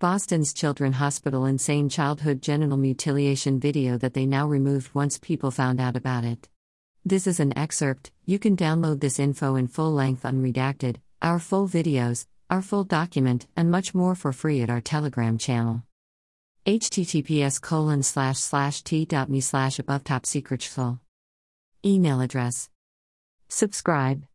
Boston's Children Hospital insane childhood genital mutilation video that they now removed once people found out about it. This is an excerpt, you can download this info in full length unredacted, our full videos, our full document, and much more for free at our Telegram channel. https colon slash slash t.me slash above top secret Email address. Subscribe.